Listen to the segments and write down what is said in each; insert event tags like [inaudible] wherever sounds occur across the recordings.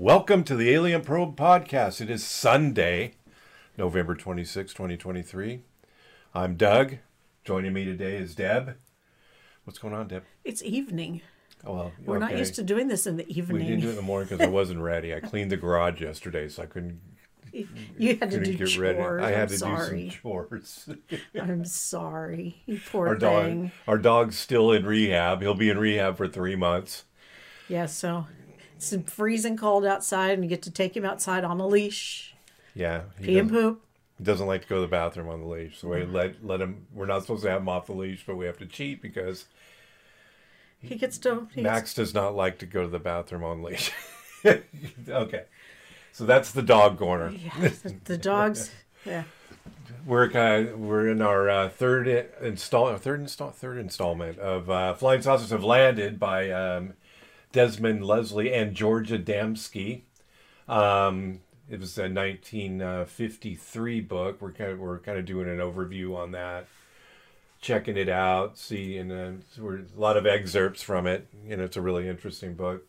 Welcome to the Alien Probe Podcast. It is Sunday, November 26, 2023. I'm Doug. Joining me today is Deb. What's going on, Deb? It's evening. Oh, well, We're not used to doing this in the evening. We didn't do it in the morning because I wasn't ready. I cleaned the garage yesterday, so I couldn't, You had to do get chores. ready. I had I'm to sorry. do some chores. [laughs] I'm sorry. You poor our dog, thing. our dog's still in rehab. He'll be in rehab for three months. Yeah, so it's freezing cold outside, and you get to take him outside on a leash, Yeah, he pee and poop. he doesn't like to go to the bathroom on the leash. So we let let him. We're not supposed to have him off the leash, but we have to cheat because He gets to. He gets, Max does not like to go to the bathroom on leash. [laughs] okay, so that's the dog corner. yeah, the, the dogs. [laughs] Yeah. We're kind of, we're in our uh, third install third install third installment of uh, Flying Saucers Have Landed by um, Desmond Leslie and George Adamski. Um, it was a 1953 book. We're kind of we're kind of doing an overview on that, checking it out, see, and uh, a lot of excerpts from it. Know, it's a really interesting book.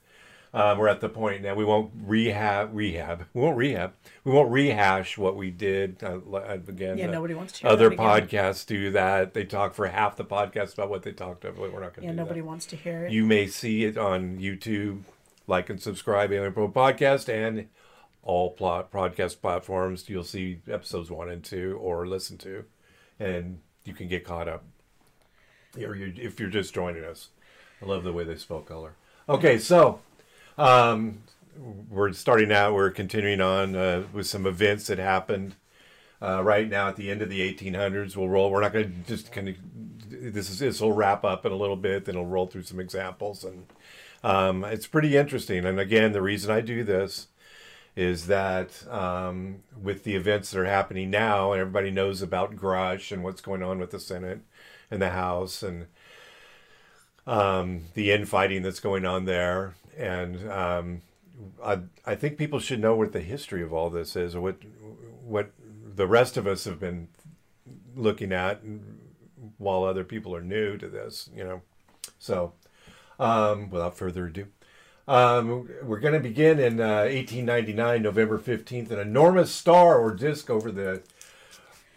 Um, we're at the point now. We won't rehab, rehab. [laughs] We won't rehab. We won't rehash what we did. Uh, uh, again, Yeah, uh, nobody wants to hear Other podcasts do that. They talk for half the podcast about what they talked about. We're not going to Yeah, nobody that. wants to hear it. You may see it on YouTube. Like and subscribe, Alien Probe Podcast, and all plot podcast platforms. You'll see episodes one and two, or listen to, and you can get caught up. Or you, if you're just joining us, I love the way they spell color. Okay, so um, we're starting out. We're continuing on uh, with some events that happened uh, right now at the end of the 1800s. We'll roll. We're not going to just kind of. This is this will wrap up in a little bit. Then we'll roll through some examples, and um, it's pretty interesting. And again, the reason I do this is that um, with the events that are happening now, and everybody knows about Grusch and what's going on with the Senate and the House, and um, the infighting that's going on there, and um, I, I think people should know what the history of all this is, or what what the rest of us have been looking at, while other people are new to this. You know, so um, without further ado. Um, we're going to begin in uh, 1899, November 15th. An enormous star or disk over the,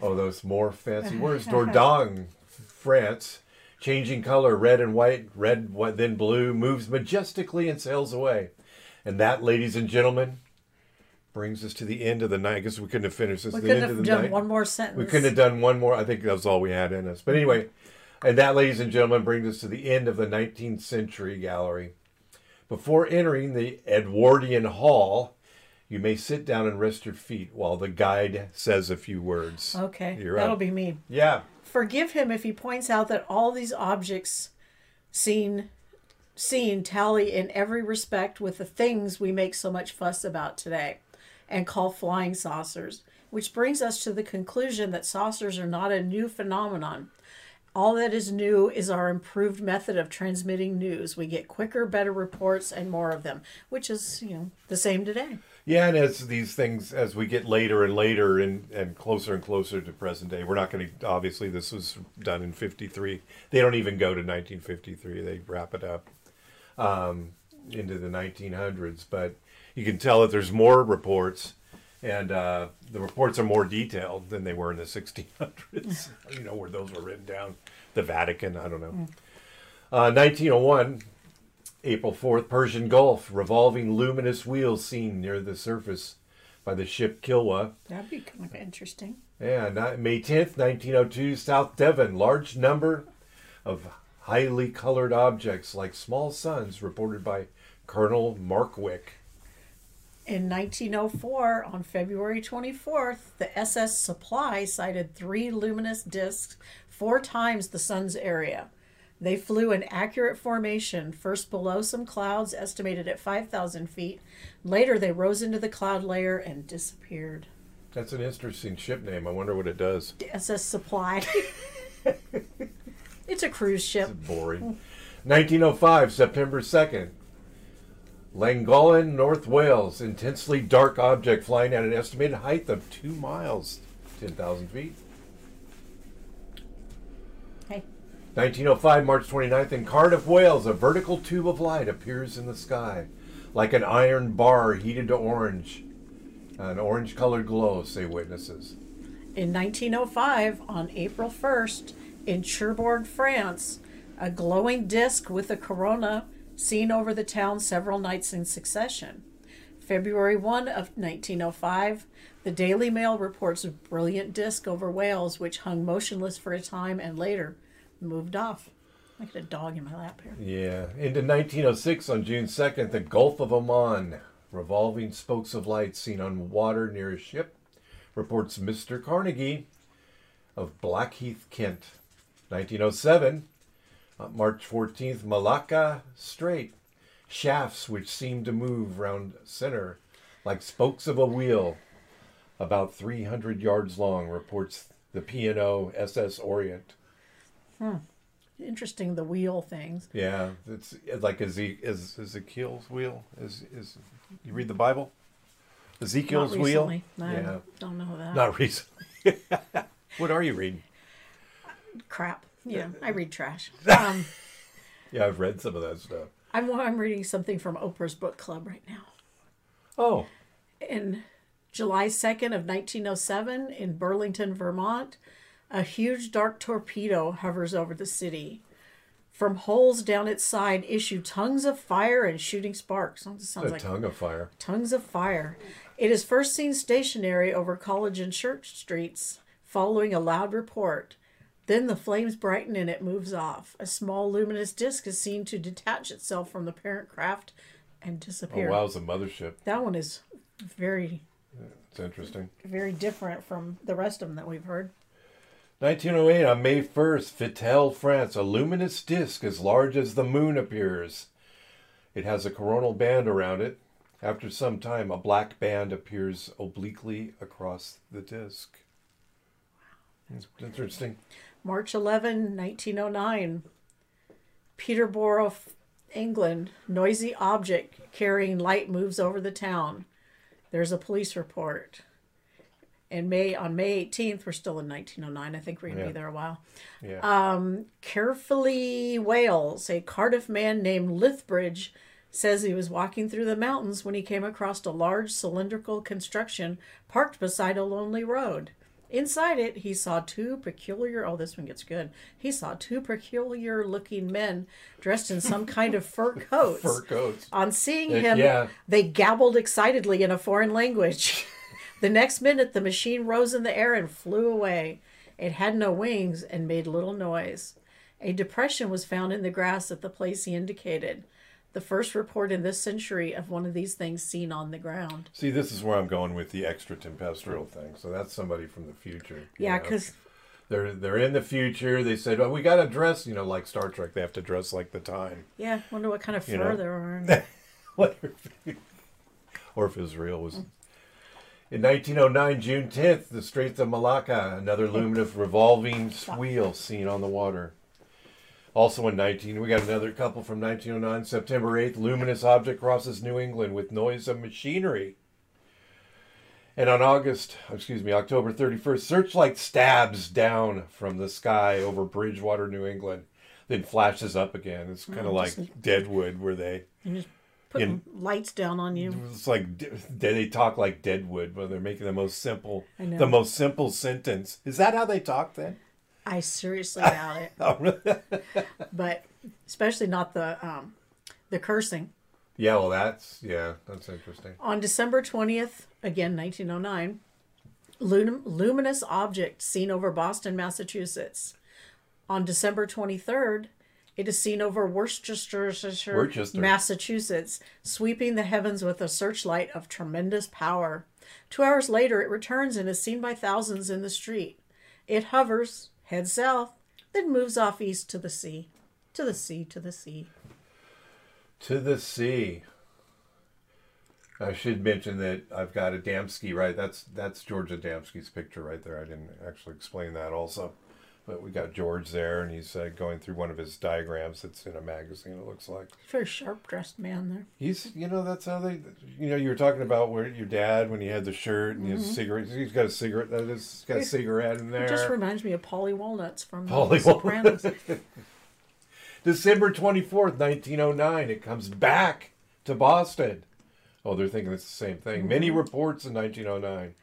oh, those more fancy words, [laughs] Dordogne, France, changing color, red and white, red, white, then blue, moves majestically and sails away. And that, ladies and gentlemen, brings us to the end of the night. I guess we couldn't have finished this. we the couldn't end of have the done night. one more sentence. We couldn't have done one more. I think that was all we had in us. But anyway, and that, ladies and gentlemen, brings us to the end of the 19th century gallery. Before entering the Edwardian Hall, you may sit down and rest your feet while the guide says a few words. Okay, You're right. that'll up. be me. Yeah. Forgive him if he points out that all these objects seen seen tally in every respect with the things we make so much fuss about today and call flying saucers which brings us to the conclusion that saucers are not a new phenomenon. All that is new is our improved method of transmitting news. We get quicker better reports and more of them which is you know the same today Yeah, and as these things, as we get later and later and, and closer and closer to present day, we're not going to, obviously, this was done in 53. They don't even go to 1953, they wrap it up um, into the 1900s. But you can tell that there's more reports, and uh, the reports are more detailed than they were in the 1600s, [laughs] you know, where those were written down. The Vatican, I don't know. Uh, 1901, April 4th, Persian Gulf, revolving luminous wheels seen near the surface by the ship Kilwa. that'd be kind of interesting uh, May 10th, 1902, South Devon, large number of highly colored objects like small suns reported by Colonel Markwick. In 1904, on February 24th, the SS Supply sighted three luminous disks four times the sun's area. They flew in accurate formation, first below some clouds estimated at 5,000 feet. Later, they rose into the cloud layer and disappeared. That's an interesting ship name. I wonder what it does. SS Supply. [laughs] it's a cruise ship. Boring. 1905, September 2nd. Llangollen, North Wales. Intensely dark object flying at an estimated height of two miles, 10,000 feet. 1905, March 29th, in Cardiff, Wales, a vertical tube of light appears in the sky. like an iron bar heated to orange. An orange colored glow, say witnesses. In 1905, on April 1st, in Cherbourg, France, a glowing disc with a corona seen over the town several nights in succession. February 1 of 1905, the Daily Mail reports a brilliant disc over Wales which hung motionless for a time and later moved off. I got a dog in my lap here. Yeah. Into 1906, on June 2nd, the Gulf of Oman. Revolving spokes of light seen on water near a ship, reports Mr. Carnegie of Blackheath, Kent. 1907, uh, March 14th, Malacca Strait. Shafts which seem to move round center like spokes of a wheel, about 300 yards long, reports the P&O SS Orient. Interesting, the wheel things. Yeah, it's like Eze- Ezekiel's wheel. Is is you read the Bible? Ezekiel's Not wheel. recently. I Yeah, don't know that. not recently. [laughs] what are you reading? Crap. Yeah, I read trash. [laughs] Um, Yeah, I've read some of that stuff. I'm, I'm reading something from Oprah's book club right now. Oh, in July 2nd of 1907 in Burlington, Vermont, a huge dark torpedo hovers over the city. From holes down its side issue tongues of fire and shooting sparks. Oh, sounds a like tongue of fire. tongues of fire. It is first seen stationary over College and Church streets, following a loud report. Then the flames brighten and it moves off. A small luminous disc is seen to detach itself from the parent craft and disappear. Oh disappear. wow, it's a mothership. That one is very It's interesting. very different from the rest of them that we've heard. 1908 on May 1st, Vittel, France. A luminous disc as large as the moon appears. It has a coronal band around it. After some time, a black band appears obliquely across the disc. It's interesting. March 11, 1909. Peterborough, England. Noisy object carrying light moves over the town. There's a police report. And May on May 18th, we're still in 1909. I think we're to Yeah. be there a while. Yeah. Um, carefully, Wales. A Cardiff man named Lethbridge says he was walking through the mountains when he came across a large cylindrical construction parked beside a lonely road. Inside it, he saw two peculiar, oh, this one gets good. He saw two peculiar looking men dressed in some kind of fur [laughs] coats. Fur coats. On seeing him, yeah. they gabbled excitedly in a foreign language. [laughs] the next minute, the machine rose in the air and flew away. It had no wings and made little noise. A depression was found in the grass at the place he indicated. The first report in this century of one of these things seen on the ground. See, this is where I'm going with the extraterrestrial thing. So that's somebody from the future. Yeah, because they're they're in the future. They said, "Oh, we got to dress," you know, like Star Trek. They have to dress like the time. yeah, wonder what kind of fur You know. they're wearing. [laughs] [laughs] Or if Israel was. Mm. In 1909, June 10th, the Straits of Malacca, another luminous revolving wheel seen on the water. Also in 19, we got another couple from 1909, September 8th, luminous object crosses New England with noise of machinery. And on August, excuse me, October 31st, searchlight stabs down from the sky over Bridgewater, New England, then flashes up again. It's kind of Oh, like Deadwood, where they Putting lights down on you. it's like they talk like Deadwood, where they're making the most simple, the most simple sentence. Is that how they talk then? I seriously [laughs] doubt it. Oh, really? [laughs] But especially not the um, the cursing. yeah, well, that's yeah, that's interesting. On December 20th, again 1909, lum- luminous object seen over Boston, Massachusetts. On December 23rd, it is seen over Worcester, Worcester. Massachusetts, sweeping the heavens with a searchlight of tremendous power. Two hours later, it returns and is seen by thousands in the street. It hovers, heads south, then moves off east to the sea. To the sea, to the sea. To the sea. I should mention that I've got Adamski right. That's that's George Adamski's picture right there. I didn't actually explain that also, but we got George there, and he's uh, going through one of his diagrams. that's in a magazine. It looks like. Very sharp dressed man there. He's, you know, that's how they, you know, you were talking about where your dad when he had the shirt and his cigarette. He's got a cigarette. That is, got a cigarette in there. It just reminds me of Paulie Walnuts from Polly The Sopranos. [laughs] December twenty fourth, nineteen oh nine. It comes back to Boston. Oh, they're thinking it's the same thing. Many reports in 1909.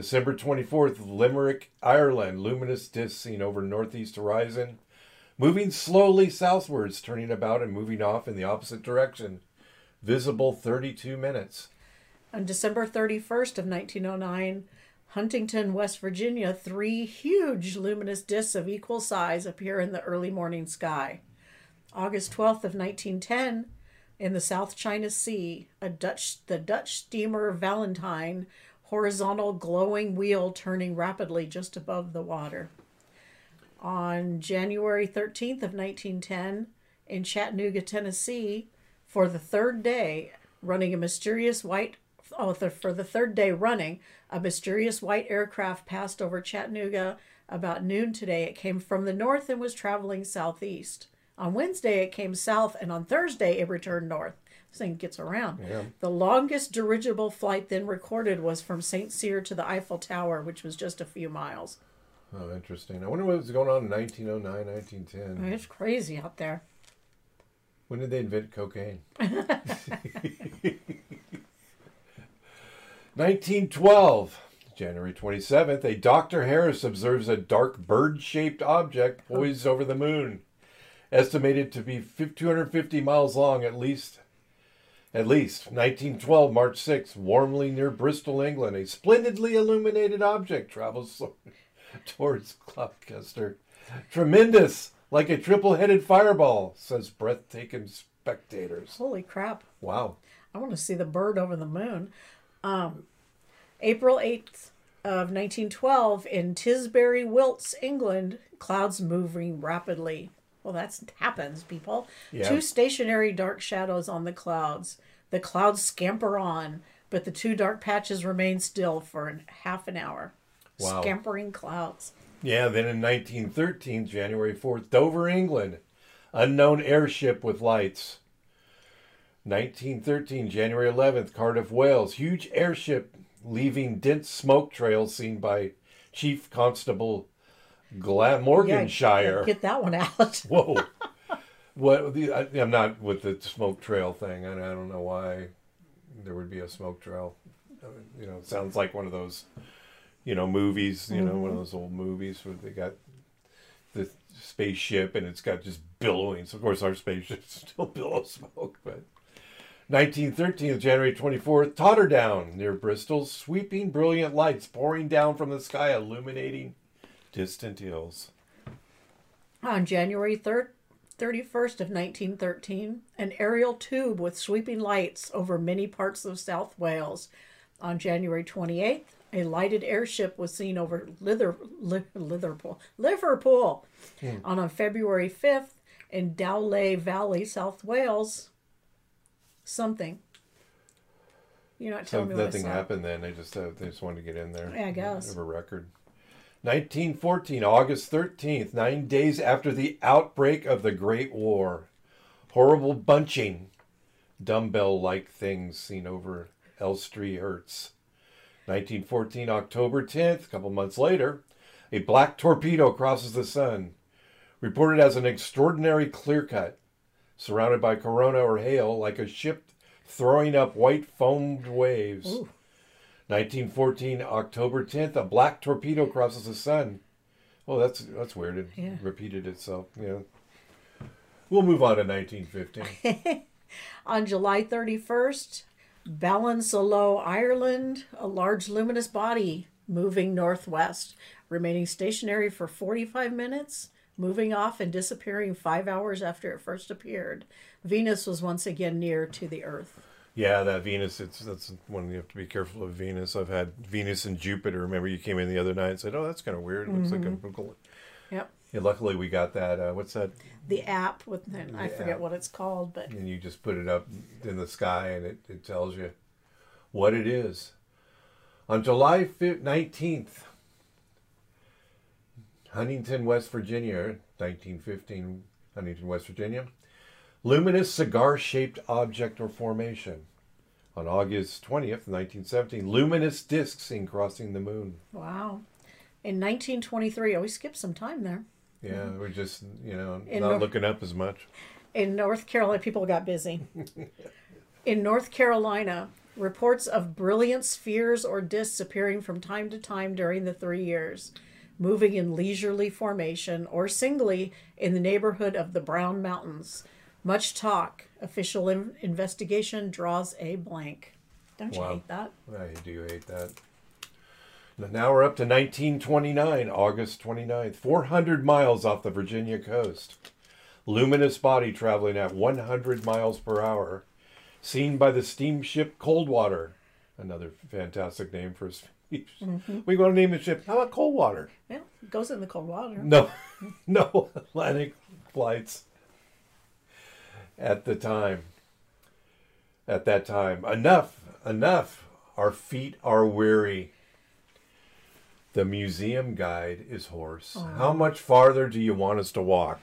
December 24th, Limerick, Ireland. Luminous disk seen over northeast horizon, moving slowly southwards, turning about and moving off in the opposite direction. Visible 32 minutes. On December 31st of 1909, Huntington, West Virginia, three huge luminous disks of equal size appear in the early morning sky. August 12th of 1910, in the South China Sea, a Dutch the Dutch steamer Valentine horizontal glowing wheel turning rapidly just above the water. On January 13th of 1910, in Chattanooga, Tennessee, for the third day, running a mysterious white oh, the, for the third day running, a mysterious white aircraft passed over Chattanooga about noon today. It came from the north and was traveling southeast. On Wednesday, it came south, and on Thursday, it returned north. Thing gets around. Yeah. The longest dirigible flight then recorded was from St. Cyr to the Eiffel Tower, which was just a few miles. Oh, interesting. I wonder what was going on in 1909, 1910. It's crazy out there. When did they invent cocaine? [laughs] 1912, January 27th, a Dr. Harris observes a dark bird shaped object poised over the moon, estimated to be 250 miles long at least. At least. 1912, March 6th, Warmley near Bristol, England, a splendidly illuminated object travels [laughs] towards Gloucester. Tremendous, like a triple headed fireball, says breathtaking spectators. Holy crap. Wow. I want to see the bird over the moon. Um, April 8th of 1912 in Tisbury, Wilts, England, clouds moving rapidly. Well, that happens, people. Yeah. Two stationary dark shadows on the clouds. The clouds scamper on, but the two dark patches remain still for an, half an hour. Wow. Scampering clouds. Yeah, then in 1913, January 4th, Dover, England, unknown airship with lights. 1913, January 11th, Cardiff, Wales, huge airship leaving dense smoke trails seen by Chief Constable Glamorganshire. Yeah, get that one out. [laughs] Whoa. what [laughs] the, I, I'm not with the smoke trail thing. I, I don't know why there would be a smoke trail. You know, it sounds like one of those, you know, movies. You know, one of mm-hmm. those old movies where they got the spaceship and it's got just billowing. So of course, our spaceship [laughs] still billows smoke, but. 1913, January 24th, Totterdown near Bristol, sweeping brilliant lights pouring down from the sky, illuminating distant hills. On January 3rd, 31st of 1913, an aerial tube with sweeping lights over many parts of South Wales. On January 28th, a lighted airship was seen over Lither, Li- Liverpool. Liverpool. On, on February 5th, in Dowley Valley, South Wales, something. You're not So telling me what nothing happened then. They just uh, they just wanted to get in there. Yeah, I guess. Have a record. 1914, August 13th, nine days after the outbreak of the Great War. Horrible bunching, dumbbell like things seen over Elstree Herts. 1914, October 10th, a couple months later, a black torpedo crosses the sun. Reported as an extraordinary clear cut, surrounded by corona or hail, like a ship throwing up white foamed waves. Ooh. 1914, October 10th, a black torpedo crosses the sun. Oh, that's that's weird. It Yeah. repeated itself. Yeah. We'll move on to 1915. [laughs] On July 31st, Ballinasloe, Ireland, a large luminous body moving northwest, remaining stationary for 45 minutes, moving off and disappearing five hours after it first appeared. Venus was once again near to the Earth. Yeah, that Venus. It's that's one you have to be careful of. Venus. I've had Venus and Jupiter. Remember, you came in the other night and said, "Oh, that's kind of weird. It looks like Mm-hmm. a." Yep. Yeah, luckily we got that. Uh, what's that? The app with I The forget app. what it's called, but and you just put it up in the sky and it, it tells you what it is. On July 19th, Huntington, West Virginia, 1915, Huntington, West Virginia, luminous cigar shaped object or formation. On August 20th, 1917, luminous disk seen crossing the moon. wow. In 1923, oh, we skipped some time there. Yeah, mm-hmm. we're just, you know, In not looking up as much. In North Carolina, people got busy. [laughs] In North Carolina, reports of brilliant spheres or disks appearing from time to time during the three years, moving in leisurely formation or singly in the neighborhood of the Brown Mountains. Much talk. Official in- investigation draws a blank. Don't you Wow. hate that? I do hate that. Now we're up to 1929, August 29th, 400 miles off the Virginia coast. Luminous body traveling at 100 miles per hour, seen by the steamship Coldwater. Another fantastic name for a speech. Mm-hmm. We want to name the ship. How about Coldwater? Yeah, it goes in the cold water. No, [laughs] no Atlantic flights at the time. At that time. Enough, enough. Our feet are weary. The museum guide is hoarse. How much farther do you want us to walk?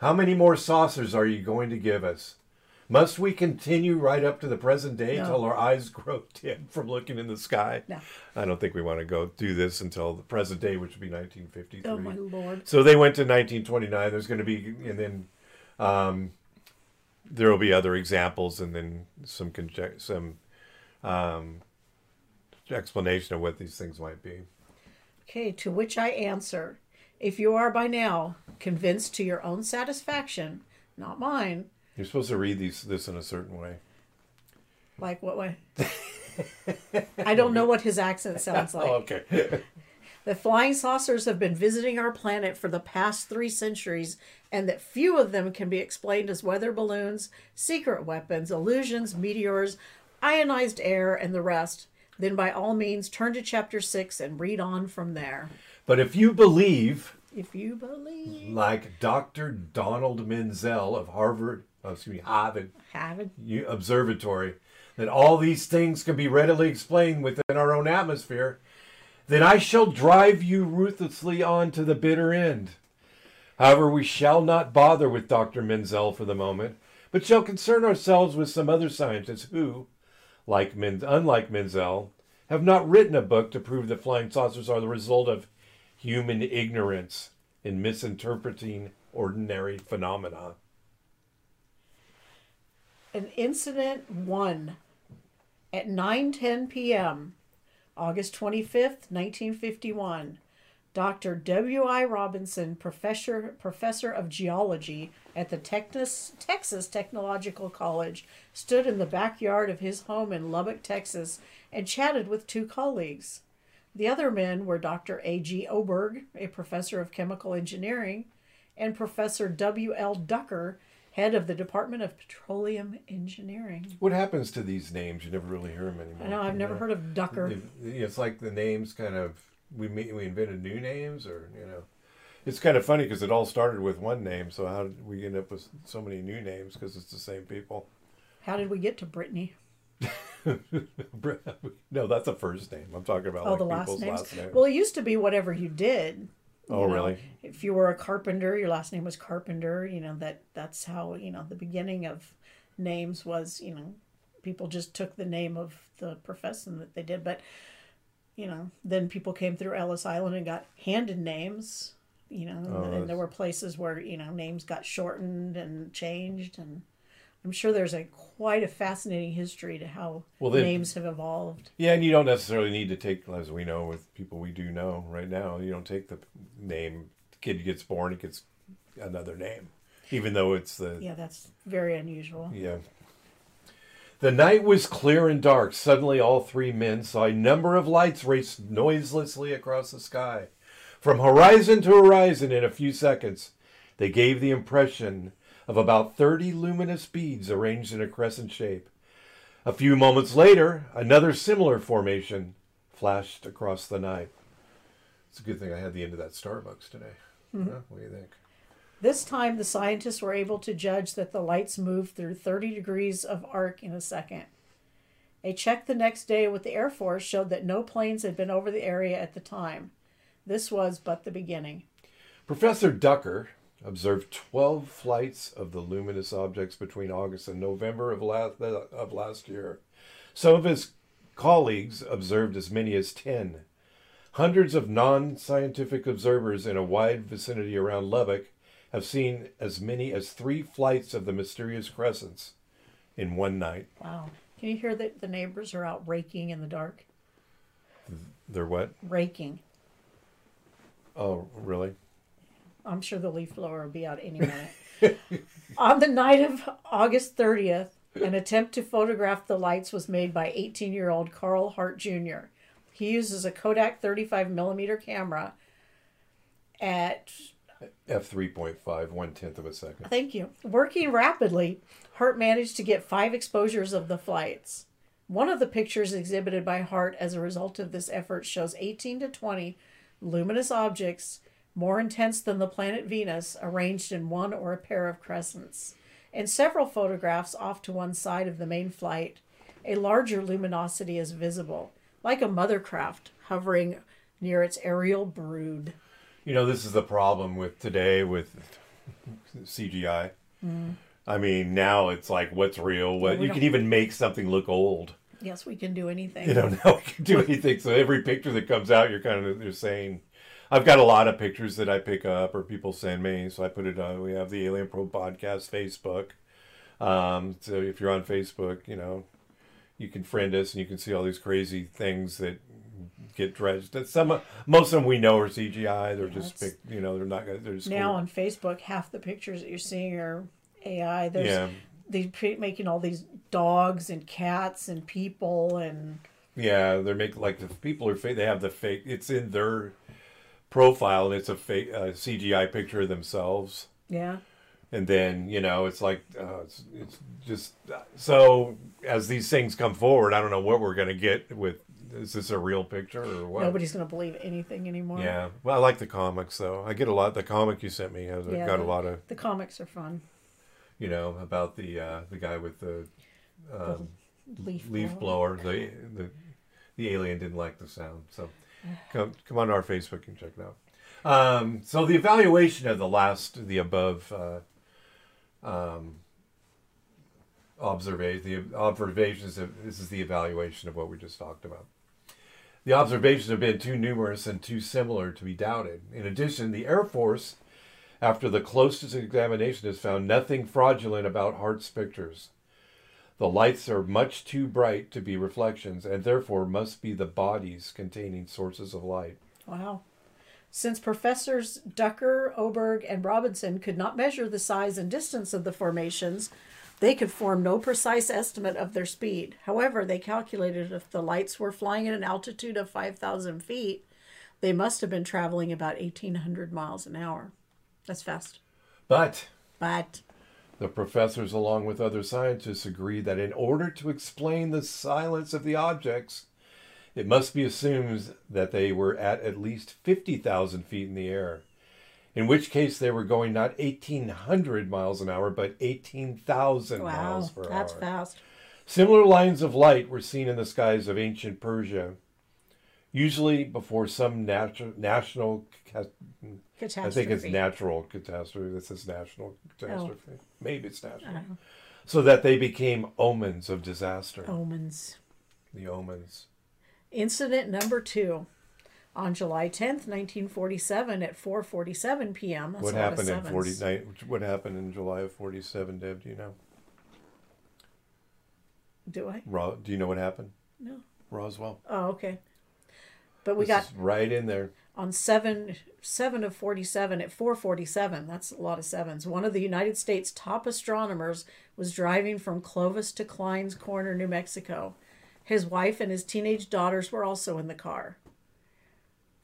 How many more saucers are you going to give us? Must we continue right up to the present day No. till our eyes [laughs] grow dim from looking in the sky? No. I don't think we want to go do this until the present day, which would be 1953. Oh my lord. So they went to 1929. There's going to be, and then um, there will be other examples, and then some conjec- some um, explanation of what these things might be. Okay, to which I answer if you are by now convinced to your own satisfaction, not mine, You're supposed to read these this in a certain way. like what way? [laughs] I don't know what his accent sounds [laughs] like. Oh, okay. That flying saucers have been visiting our planet for the past three centuries, and that few of them can be explained as weather balloons, secret weapons, illusions, meteors, ionized air, and the rest, then by all means turn to chapter 6 and read on from there. but if you believe, If you believe. like Dr. Donald Menzel of Harvard, oh, excuse me, Harvard. U- Observatory, that all these things can be readily explained within our own atmosphere, then I shall drive you ruthlessly on to the bitter end. However, we shall not bother with Dr. Menzel for the moment, but shall concern ourselves with some other scientists who, like Men- unlike Menzel, have not written a book to prove that flying saucers are the result of human ignorance in misinterpreting ordinary phenomena. An incident one at 9:10 p.m. August 25th, 1951. Dr. W.I. Robinson, professor professor of geology at the Texas, Texas Technological College, stood in the backyard of his home in Lubbock, Texas, and chatted with two colleagues. The other men were Dr. A.G. Oberg, a professor of chemical engineering, and Professor W.L. Ducker, head of the Department of Petroleum Engineering. What happens to these names? You never really hear them anymore. I know I've never Yeah. heard of Ducker. It's like the names kind of we we invented new names, or you know, it's kind of funny because it all started with one name. So how did we end up with so many new names? Because it's the same people. How did we get to Brittany? [laughs] no, that's a first name. I'm talking about Oh, like the last people's names. last names. Well, it used to be whatever you did. Oh, know. really? If you were a carpenter, your last name was Carpenter. You know that that's how you know the beginning of names was. You know, people just took the name of the profession that they did. But you know, then people came through Ellis Island and got handed names. You know, Oh, and there were places where you know names got shortened and changed, and I'm sure there's a quite a fascinating history to how Well, names have evolved. Yeah, and you don't necessarily need to take, as we know with people we do know right now, you don't take the name. The kid gets born, he gets another name, even though it's the Yeah, that's very unusual. Yeah. The night was clear and dark. Suddenly, all three men saw a number of lights race noiselessly across the sky. From horizon to horizon in a few seconds, they gave the impression of about 30 luminous beads arranged in a crescent shape. A few moments later, another similar formation flashed across the night. It's a good thing I had the end of that Starbucks today. Mm-hmm. Huh? What do you think? This time, the scientists were able to judge that the lights moved through 30 degrees of arc in a second. A check the next day with the Air Force showed that no planes had been over the area at the time. This was but the beginning. Professor Ducker observed 12 flights of the luminous objects between August and November of last, of last year. Some of his colleagues observed as many as 10. Hundreds of non scientific observers in a wide vicinity around Lubbock have seen as many as three flights of the mysterious crescents. in one night. Wow. Can you hear that the neighbors are out raking in the dark? They're what? Raking. Oh, really? I'm sure the leaf blower will be out any minute. [laughs] On the night of August 30th, an attempt to photograph the lights was made by 18 year old Carl Hart Jr. He uses a Kodak 35 millimeter camera at, f3.5, one tenth of a second. thank you, working rapidly. Hart managed to get five exposures of the flights. One of the pictures exhibited by Hart as a result of this effort shows 18 to 20 luminous objects more intense than the planet Venus arranged in one or a pair of crescents. In several photographs off to one side of the main flight, a larger luminosity is visible, like a mother craft hovering near its aerial brood. You know, this is the problem with today with [laughs] CGI. Mm. I mean, now it's like what's real. What we you can even make something look old. Yes, we can do anything. You know, [laughs] now we can do anything. So every picture that comes out, you're kind of you're saying. I've got a lot of pictures that I pick up or people send me, so I put it on. We have the Alien Probe Podcast Facebook. Um, so if you're on Facebook, you know, you can friend us and you can see all these crazy things that get dredged. That some, most of them we know are CGI. They're just, That's- pic, you know, they're not. They're just Now cool. on Facebook, half the pictures that you're seeing are AI. There's yeah, they making all these dogs and cats and people and yeah. They're making like the people are fake. They have the fake. It's in their profile and it's a fake uh, CGI picture of themselves. yeah. and then you know it's like uh, it's, it's just so as these things come forward i don't know what we're going to get with is this a real picture or what Nobody's gonna believe anything anymore. yeah well i like the comics though i get a lot the comic you sent me has Yeah, got a lot of The comics are fun. you know about the uh the guy with the um, Leaf, leaf blower. blower the the the alien didn't like the sound so come come on to our facebook and check it out. Um so the evaluation of the last the above uh um observation the observations of this is the evaluation of what we just talked about. The observations have been too numerous and too similar to be doubted. In addition the air force after the closest examination has found nothing fraudulent about Hart's pictures the lights are much too bright to be reflections and therefore must be the bodies containing sources of light Wow. Since professors Ducker, Oberg, and Robinson could not measure the size and distance of the formations, they could form no precise estimate of their speed. However, they calculated if the lights were flying at an altitude of 5,000 feet, they must have been traveling about 1,800 miles an hour. That's fast. but But The professors, along with other scientists, agree that in order to explain the silence of the objects, it must be assumed that they were at at least 50,000 feet in the air, in which case they were going not 1,800 miles an hour, but 18,000 wow, miles per that's hour. That's fast. Similar lines of light were seen in the skies of ancient Persia, usually before some natu- national ca- Catastrophe. I think it's natural catastrophe. This is national catastrophe. Oh. Maybe it's national. Uh-huh. So that they became omens of disaster. Omens. The omens. Incident number two. On July 10th, 1947 at 4:47 p.m. What a lot of happened in sevens. forty nine? What happened in July of forty seven? Deb, do you know? Do I? Ro- do you know what happened? No. Roswell. Oh, okay. But we This got right in there. On seven seven of forty seven at four forty seven. That's a lot of sevens. One of the United States top astronomers was driving from Clovis to Clines Corner, New Mexico. His wife and his teenage daughters were also in the car.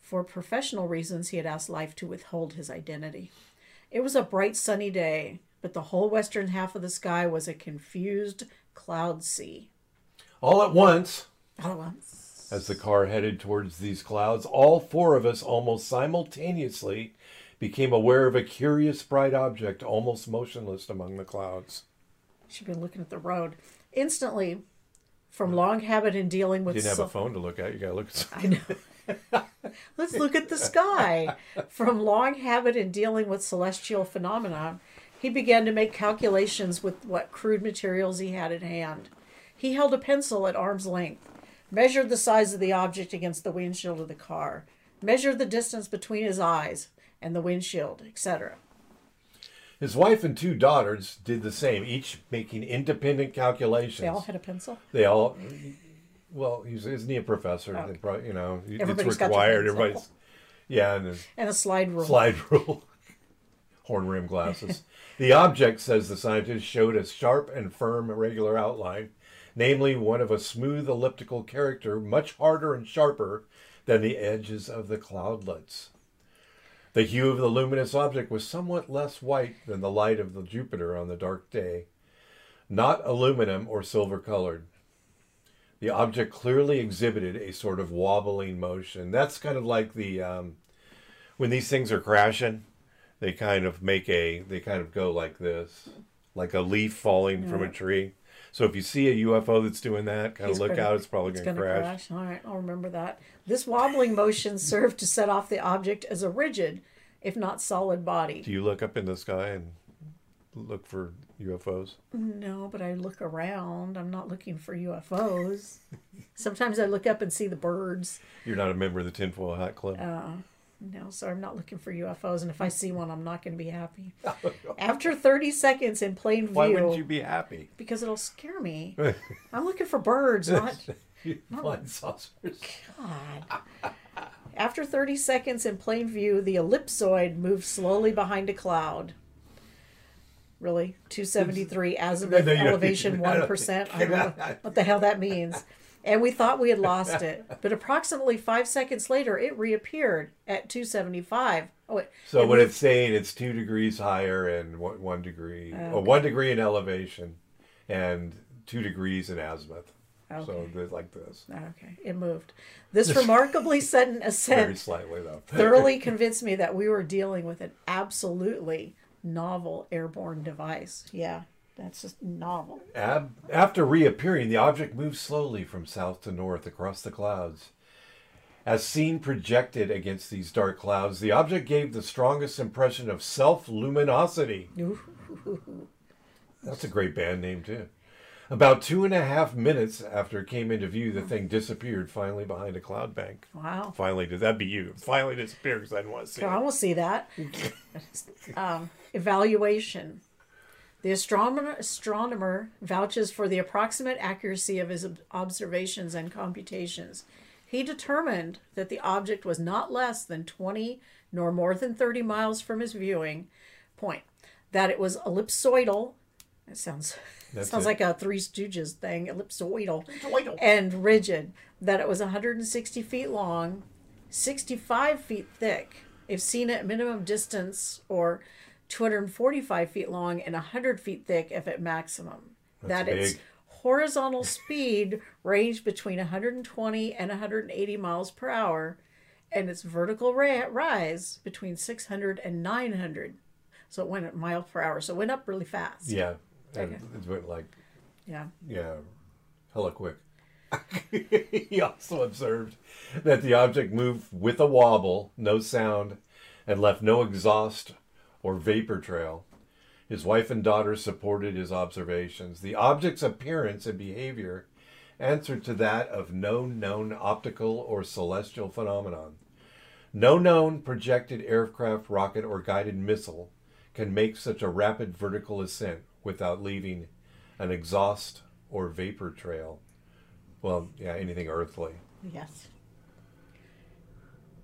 For professional reasons, he had asked Life to withhold his identity. It was a bright sunny day, but the whole western half of the sky was a confused cloud sea. All at once, All at once. As the car headed towards these clouds, all four of us almost simultaneously became aware of a curious bright object almost motionless among the clouds. She'd been looking at the road. Instantly, from long habit in dealing with You didn't have a phone to look at. You got to look at. I know. [laughs] Let's look at the sky. From long habit in dealing with celestial phenomena, he began to make calculations with what crude materials he had at hand. He held a pencil at arm's length, measured the size of the object against the windshield of the car, measured the distance between his eyes and the windshield, etc. His wife and two daughters did the same, each making independent calculations. They all had a pencil. They all, well, he's isn't he a professor? Oh. They probably, you know, Everybody's it's required. Everybody's, yeah, and And a slide rule. slide rule, [laughs] horn rim glasses. the object, says the scientist, showed a sharp and firm irregular outline, namely one of a smooth elliptical character, much harder and sharper than the edges of the cloudlets. The hue of the luminous object was somewhat less white than the light of the Jupiter on the dark day, not aluminum or silver colored. The object clearly exhibited a sort of wobbling motion. That's kind of like the um, when these things are crashing, they kind of make a they kind of go like this, like a leaf falling from a tree. So if you see a UFO that's doing that, kind of look gonna- out. It's probably going to crash. crash. All right, I'll remember that. This wobbling motion [laughs] served to set off the object as a rigid, if not solid body. Do you look up in the sky and look for UFOs? No, but I look around. I'm not looking for UFOs. [laughs] Sometimes I look up and see the birds. You're not a member of the Tinfoil Hat Club. Uh-uh. No, so I'm not looking for UFOs. And if I see one, I'm not going to be happy. [laughs] After 30 seconds in plain view, Why wouldn't you be happy? because it'll scare me. [laughs] I'm looking for birds, not [laughs] Flying saucers. God. After 30 seconds in plain view, the ellipsoid moved slowly behind a cloud. Really? 273 azimuth No, no, elevation 1%. I don't know what the hell that means. And we thought we had lost it. [laughs] But approximately five seconds later, it reappeared at 275. Oh, wait. So what it's saying, it's two degrees higher and one, one degree, Oh, or one degree in elevation, and two degrees in azimuth. So Okay. there's like this, ah, Okay, it moved. This remarkably [laughs] sudden ascent, very slightly though. [laughs] thoroughly convinced me that we were dealing with an absolutely novel airborne device. Yeah, that's just novel. Ab- after reappearing, the object moved slowly from south to north across the clouds. As seen projected against these dark clouds, the object gave the strongest impression of self luminosity. That's a great band name, too. About two and a half minutes after it came into view, the thing disappeared finally behind a cloud bank. Wow. Finally, did that be you? Finally disappeared because I didn't want to see I it. will see that. [laughs] um, evaluation. The astronomer, astronomer vouches for the approximate accuracy of his observations and computations. He determined that the object was not less than 20 nor more than 30 miles from his viewing point, that it was ellipsoidal. That sounds [laughs] That's sounds it. like a Three Stooges thing, ellipsoidal, and rigid. That it was 160 feet long, 65 feet thick, if seen at minimum distance, or 245 feet long and 100 feet thick if at maximum. That's that its horizontal [laughs] speed ranged between 120 and 180 miles per hour, and its vertical ra- rise between 600 and 900. So it went at mile per hour. So it went up really fast. Yeah. Okay. it went like, Yeah. yeah, hella quick. [laughs] he also observed that the object moved with a wobble, no sound, and left no exhaust or vapor trail. His wife and daughter supported his observations. The object's appearance and behavior answered to that of no known optical or celestial phenomenon. No known projected aircraft, rocket, or guided missile can make such a rapid vertical ascent without leaving an exhaust or vapor trail. Well, yeah, anything earthly. Yes.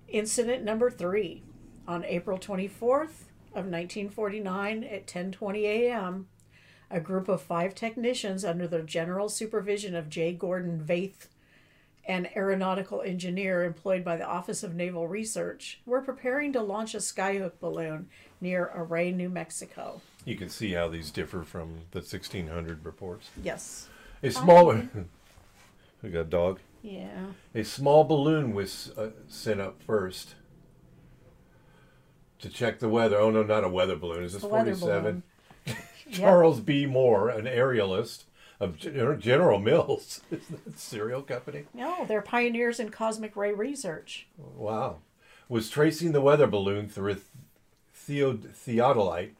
Incident number three. On April 24th of 1949 at 10:20 a.m., a group of five technicians under the general supervision of J. Gordon Vaith, an aeronautical engineer employed by the Office of Naval Research, were preparing to launch a skyhook balloon near Arrey, New Mexico. You can see how these differ from the 1600 reports. Yes. A smaller. [laughs] we got a dog. Yeah. A small balloon was uh, sent up first to check the weather. Oh no, not a weather balloon. Is this The 47? balloon. [laughs] Yeah. Charles B. Moore, an aerialist of er, Gen- Mills, [laughs] Isn't that a cereal company. No, they're pioneers in cosmic ray research. Wow. Was tracing the weather balloon through a theod- theodolite,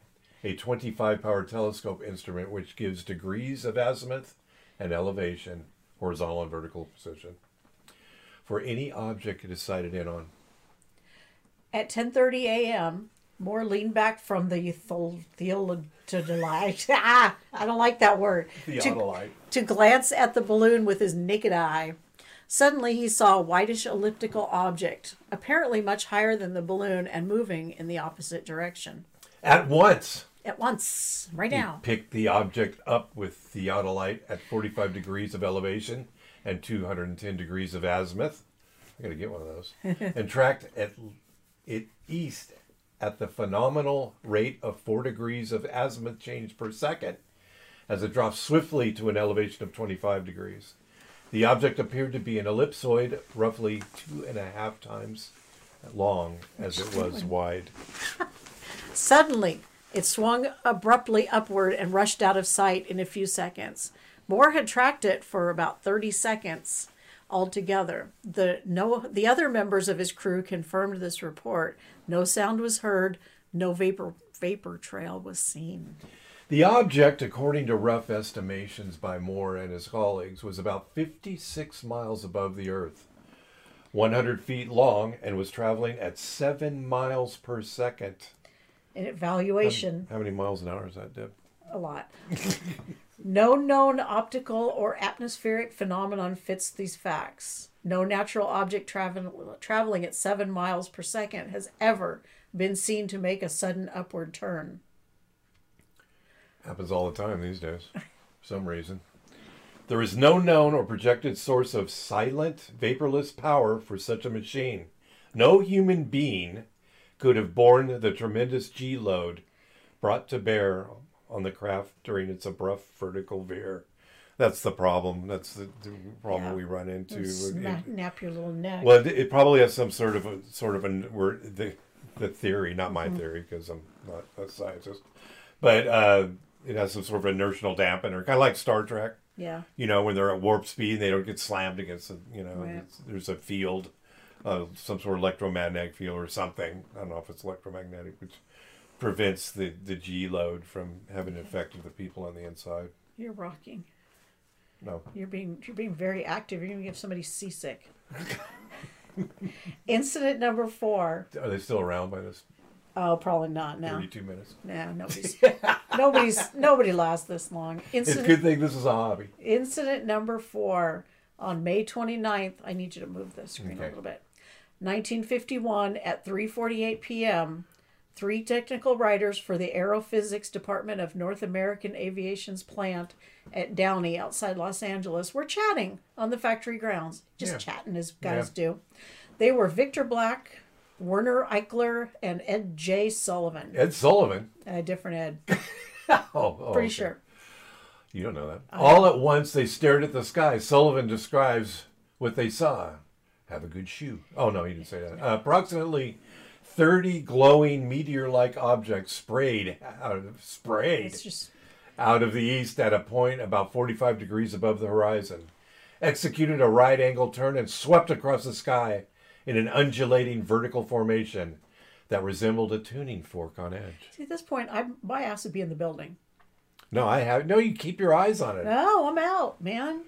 a 25 power telescope instrument which gives degrees of azimuth and elevation, horizontal and vertical position, for any object it is sighted in on. At 10:30 a.m., Moore leaned back from the theodolite. [laughs] ah, I don't like that word. The To- Autolite. to glance at the balloon with his naked eye. Suddenly, he saw a whitish elliptical object, apparently much higher than the balloon and moving in the opposite direction. At once, At once, right he now. picked the object up with theodolite at 45 degrees of elevation and 210 degrees of azimuth. I gotta get one of those. [laughs] and tracked at it east at the phenomenal rate of 4 degrees of azimuth change per second as it dropped swiftly to an elevation of 25 degrees. The object appeared to be an ellipsoid, roughly two and a half times long as it was wide. [laughs] Suddenly, it swung abruptly upward and rushed out of sight in a few seconds. Moore had tracked it for about 30 seconds altogether. The, no, the other members of his crew confirmed this report. No sound was heard, no vapor, vapor trail was seen. The object, according to rough estimations by Moore and his colleagues, was about 56 miles above the Earth, 100 feet long, and was traveling at 7 miles per second. In evaluation, How many miles an hour is that, Deb? a lot. [laughs] no known optical or atmospheric phenomenon fits these facts. No natural object travel, traveling at seven miles per second has ever been seen to make a sudden upward turn. Happens all the time these days, for some reason. There is no known or projected source of silent, vaporless power for such a machine. No human being could have borne the tremendous G load brought to bear on the craft during its abrupt vertical veer. That's the problem. That's the, the problem Yeah. we run into. Snap, nap your little neck. Well, it, it probably has some sort of a sort of a word the the theory, not my Mm-hmm. theory because I'm not a scientist, but uh, it has some sort of inertial dampener, kind of like Star Trek. yeah. You know, when they're at warp speed, they don't get slammed against. A, you know, Right. there's a field, uh, some sort of electromagnetic field or something. I don't know if it's electromagnetic, which prevents the the G load from having an effect on the people on the inside. You're rocking. No, You're being you're being very active. You're gonna give somebody seasick. [laughs] Incident number four. are they still around by this Oh, probably not now. 32 minutes? No, [laughs] nobody's nobody's nobody lasts this long. It's a Incident good thing this is a hobby. Incident number four on May 29th. I need you to move the screen Okay. a little bit. 1951 at 3:48 p.m. Three technical writers for the Aerophysics Department of North American Aviation's plant at Downey outside Los Angeles were chatting on the factory grounds, just Yeah. chatting as guys do. They were Victor Black, Werner Eichler, and Ed J. Sullivan. Ed Sullivan. A different Ed, [laughs] Oh, oh, pretty okay. sure. You don't know that. All at once, they stared at the sky. Sullivan describes what they saw. Have a good shoe. Oh, no, he didn't say that. Uh, approximately 30 glowing meteor-like objects sprayed out of, sprayed just out of the east at a point about 45 degrees above the horizon, executed a right angle turn and swept across the sky in an undulating vertical formation that resembled a tuning fork on edge. see, at this point, I my ass would be in the building. No, I have no. You keep your eyes on it. No, I'm out, man.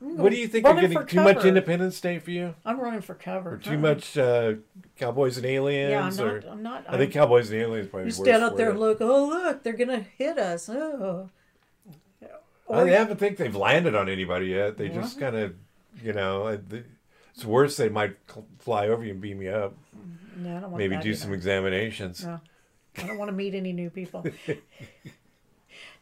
What do you think? Are getting too much. Independence Day for you? I'm running for cover. Or too much uh, Cowboys and Yeah, I'm Aliens? not. or I'm not. I think Cowboys and Aliens probably. you stand up for there and look. Oh, look, they're gonna hit us. Oh. I haven't think they've landed on anybody yet. They just kind of, you know, it's worse. They might fly over you and beam you up. No, I don't want Maybe do either. some examinations. No, I don't want to meet any new people. [laughs]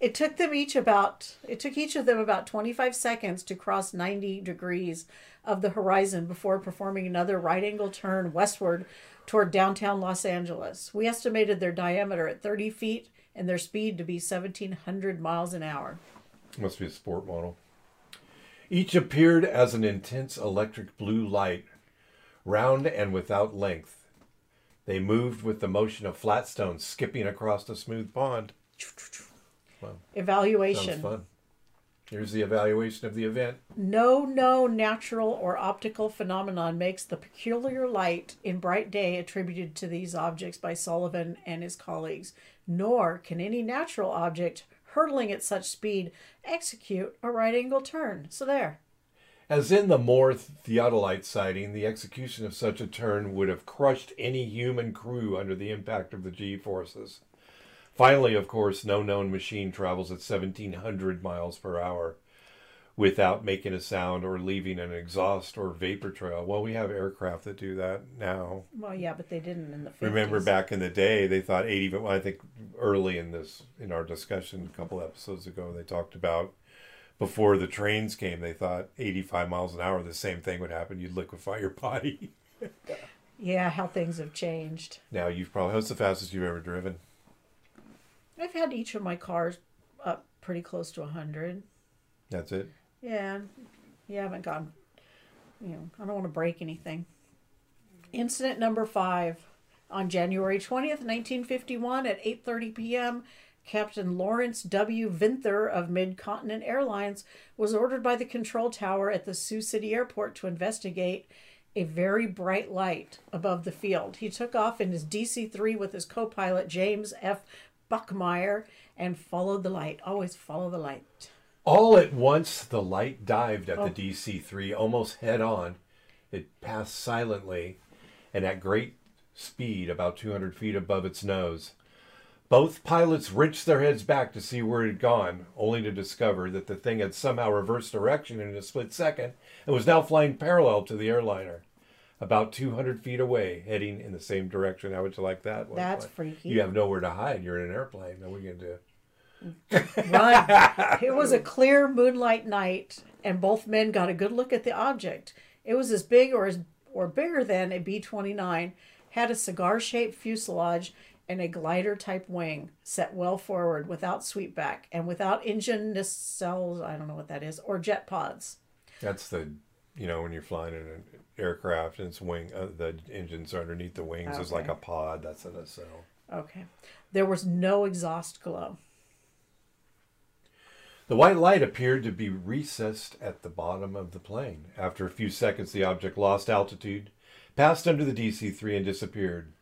it took them each about. It took each of them about 25 seconds to cross 90 degrees of the horizon before performing another right angle turn westward toward downtown Los Angeles. We estimated their diameter at 30 feet and their speed to be 1,700 miles an hour. Must be a sport model. Each appeared as an intense electric blue light, round and without length. They moved with the motion of flat stones skipping across a smooth pond. Sounds Evaluation. fun. Here's the evaluation of the event. No known natural or optical phenomenon makes the peculiar light in bright day attributed to these objects by Sullivan and his colleagues, nor can any natural object hurtling at such speed execute a right angle turn. So there. As in the Moore theodolite sighting, the execution of such a turn would have crushed any human crew under the impact of the G forces. Finally, of course, no known machine travels at 1700 miles per hour without making a sound or leaving an exhaust or vapor trail. Well, we have aircraft that do that now. Well, yeah, but they didn't in the 50s. Remember back in the day, they thought 80, well, I think early in this, in our discussion a couple episodes ago, they talked about before the trains came, they thought 85 miles an hour, the same thing would happen. You'd liquefy your [laughs] body. Yeah, how things have changed. now you've probably, what's the fastest you've ever driven? I've had each of my cars up pretty close to 100. That's it. Yeah, you haven't gone. You know, I don't want to break anything. Incident number five on January twentieth, nineteen fifty-one, at eight thirty p.m. Captain Lawrence W. Vinther of Mid Continent Airlines was ordered by the control tower at the Sioux City Airport to investigate a very bright light above the field. He took off in his DC 3 with his co pilot James F. Bachmeier and followed the light. Always follow the light. All at once, the light dived at the oh. DC 3 almost head on. It passed silently and at great speed, about 200 feet above its nose. Both pilots wrenched their heads back to see where it had gone, only to discover that the thing had somehow reversed direction in a split second and was now flying parallel to the airliner, about 200 feet away, heading in the same direction. How would you like that? one? That's Like, freaky. You have nowhere to hide. You're in an airplane. Now what are you going to do? Run. [laughs] it was a clear moonlight night, and both men got a good look at the object. It was as big or as or bigger than a B twenty nine, had a cigar shaped fuselage and a glider type wing set well forward without sweepback and without engine nacelles, I don't know what that is, or jet pods. That's the, you know, when you're flying in an aircraft and it's wing, uh, the engines are underneath the wings. It's like a pod. That's an nacelle. Okay. There was no exhaust glow. The white light appeared to be recessed at the bottom of the plane. After a few seconds, the object lost altitude, passed under the DC 3, and disappeared.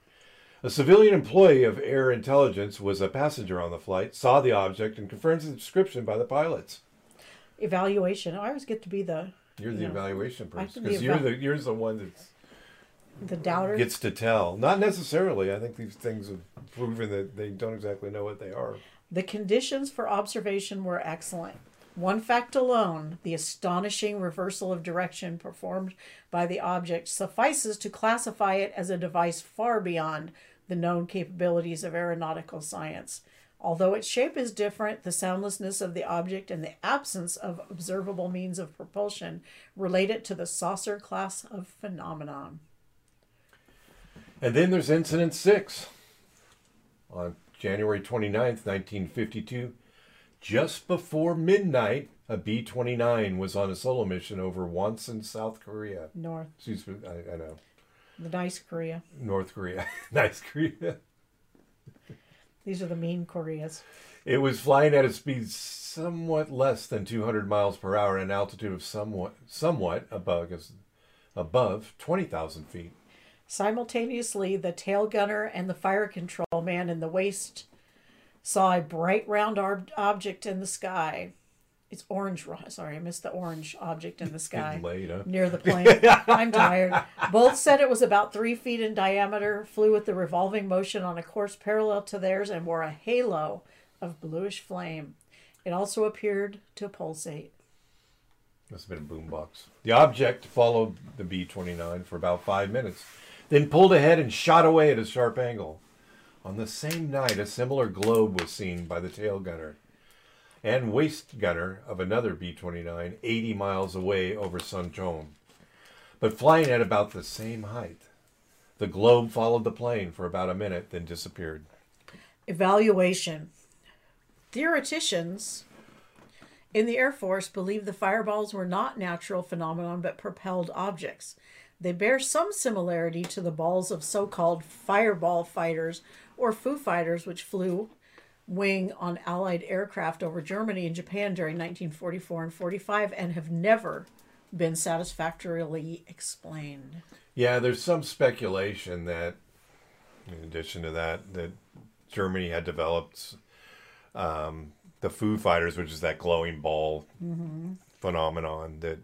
A civilian employee of Air Intelligence was a passenger on the flight, saw the object, and confirmed the description by the pilots. Evaluation. I always get to be the You're the Yeah. evaluation I person can be because you're the you're the one that's the doubter. gets to tell. Not necessarily. I think these things have proven that they don't exactly know what they are. The conditions for observation were excellent. One fact alone, the astonishing reversal of direction performed by the object, suffices to classify it as a device far beyond the known capabilities of aeronautical science. Although its shape is different, the soundlessness of the object and the absence of observable means of propulsion relate it to the saucer class of phenomenon. And then there's Incident 6. On January 29th, 1952, just before midnight, a B 29 was on a solo mission over Wonsan, South Korea. North, Excuse me, I, I know. the nice Korea. North Korea. [laughs] nice Korea. These are the mean Koreas. It was flying at a speed somewhat less than 200 miles per hour and an altitude of somewhat somewhat above above 20,000 feet. Simultaneously, the tail gunner and the fire control man in the waist saw a bright round ob- object in the sky. It's orange. Sorry, I missed the orange object in the sky laid, huh? near the [laughs] plane. I'm tired. Both said it was about three feet in diameter, flew with the revolving motion on a course parallel to theirs, and wore a halo of bluish flame. It also appeared to pulsate. Must have been a boombox. The object followed the B 29 for about five minutes, then pulled ahead and shot away at a sharp angle. On the same night, a similar globe was seen by the tail gunner and waist gunner of another B 29 80 miles away over Suncheon, but flying at about the same height. The globe followed the plane for about a minute, then disappeared. Evaluation. Theoreticians in the Air Force believe the fireballs were not natural phenomenon but propelled objects. They bear some similarity to the balls of so called fireball fighters or Foo Fighters, which flew wing on Allied aircraft over Germany and Japan during 1944 and 45 and have never been satisfactorily explained. Yeah, there's some speculation that, in addition to that, that Germany had developed um, the Foo Fighters, which is that glowing ball phenomenon that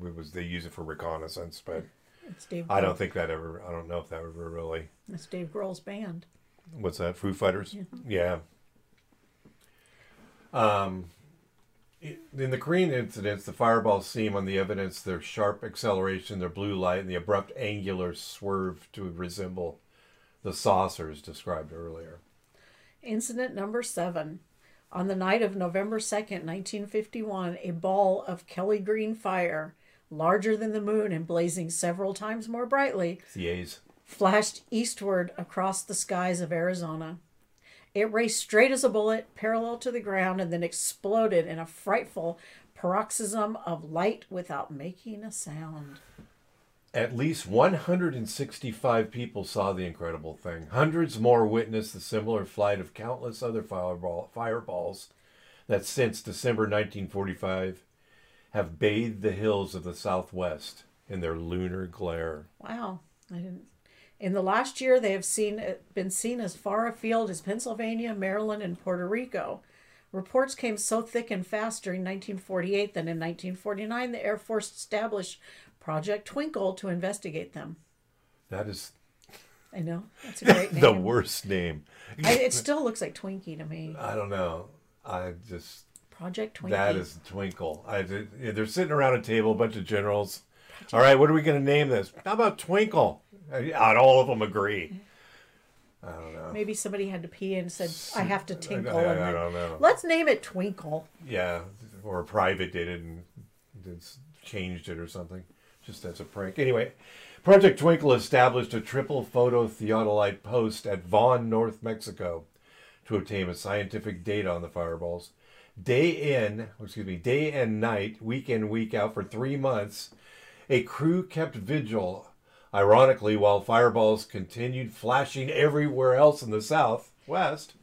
was they use it for reconnaissance, but. I don't think that ever. I don't know if that ever really. It's Dave Grohl's band. What's that? Foo Fighters. Yeah. Um, in the Korean incidents, the fireballs seem on the evidence their sharp acceleration, their blue light, and the abrupt angular swerve to resemble the saucers described earlier. Incident number seven. On the night of November 2nd, 1951, a ball of Kelly green fire, larger than the moon and blazing several times more brightly, flashed eastward across the skies of Arizona. It raced straight as a bullet, parallel to the ground, and then exploded in a frightful paroxysm of light without making a sound. At least 165 people saw the incredible thing. Hundreds more witnessed the similar flight of countless other fireball, fireballs that since December 1945 have bathed the hills of the Southwest in their lunar glare. Wow, I didn't. In the last year, they have seen uh, been seen as far afield as Pennsylvania, Maryland, and Puerto Rico. Reports came so thick and fast during 1948 that in 1949 the Air Force established Project Twinkle to investigate them. That is I know that's a great [laughs] name. the worst name. I, it still looks like Twinkie to me. I don't know. I just Project Twinkle. that is Twinkle. I they're sitting around a table, a bunch of generals. All right, what are we going to name this? How about Twinkle? And all of them agree. I don't know. Maybe somebody had to pee and said, "I have to tinkle." I, and I then, don't know. Let's name it Twinkle. Yeah, or a private did it and changed it or something, just as a prank. Anyway, Project Twinkle established a triple photo theodolite post at Vaughn, North Mexico, to obtain a scientific data on the fireballs. Day in, oh, excuse me, day and night, week in, week out for three months, a crew kept vigil. Ironically, while fireballs continued flashing everywhere else in the southwest,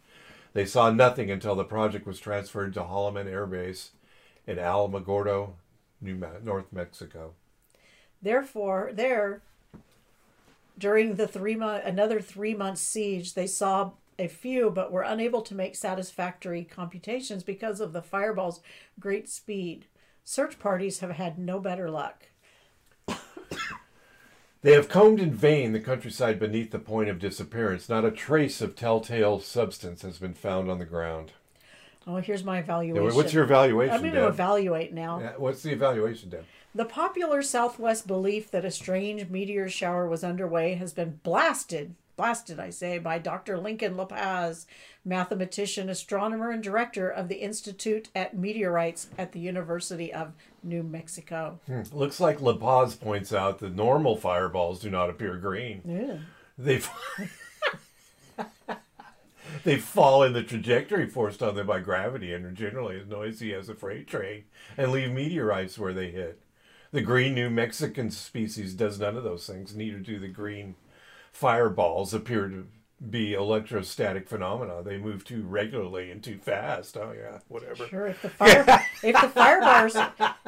they saw nothing until the project was transferred to Holloman Air Base in Alamogordo, New North Mexico. Therefore, there, during the three another three month siege, they saw a few, but were unable to make satisfactory computations because of the fireball's great speed. Search parties have had no better luck. They have combed in vain the countryside beneath the point of disappearance. Not a trace of telltale substance has been found on the ground. Oh, here's my Yeah, evaluation. What's your evaluation, I'm going to Deb? evaluate now. Yeah, What's the evaluation, Deb? The popular Southwest belief that a strange meteor shower was underway has been blasted, blasted, I say, by Dr. Lincoln La Paz, mathematician, astronomer, and director of the Institute at Meteorites at the University of New Mexico. Hmm. Looks like La Paz points out that normal fireballs do not appear green. Ew. They [laughs] they fall in the trajectory forced on them by gravity and are generally as noisy as a freight train and leave meteorites where they hit. The green New Mexican species does none of those things. Neither do the green fireballs appear to be electrostatic phenomena. They move too regularly and too fast. Oh yeah, whatever. Sure, if the fire, if the fireballs,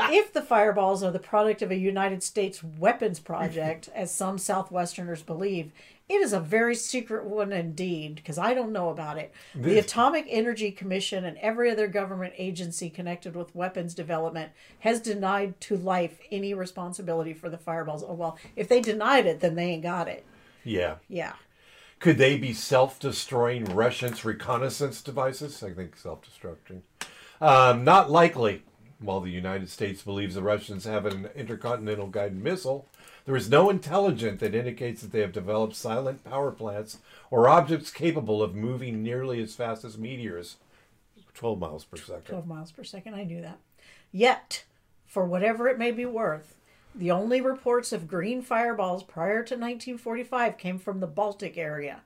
if the fireballs are the product of a United States weapons project, as some Southwesterners believe, it is a very secret one indeed. Because I don't know about it. The Atomic Energy Commission and every other government agency connected with weapons development has denied to life any responsibility for the fireballs. Oh well, if they denied it, then they ain't got it. Yeah. Yeah. Could they be self-destroying Russians' reconnaissance devices? I think self-destructing. Um, not likely. While the United States believes the Russians have an intercontinental guided missile, there is no intelligence that indicates that they have developed silent power plants or objects capable of moving nearly as fast as meteors, 12 miles per second. 12 miles per second. I knew that. Yet, for whatever it may be worth, the only reports of green fireballs prior to 1945 came from the Baltic area.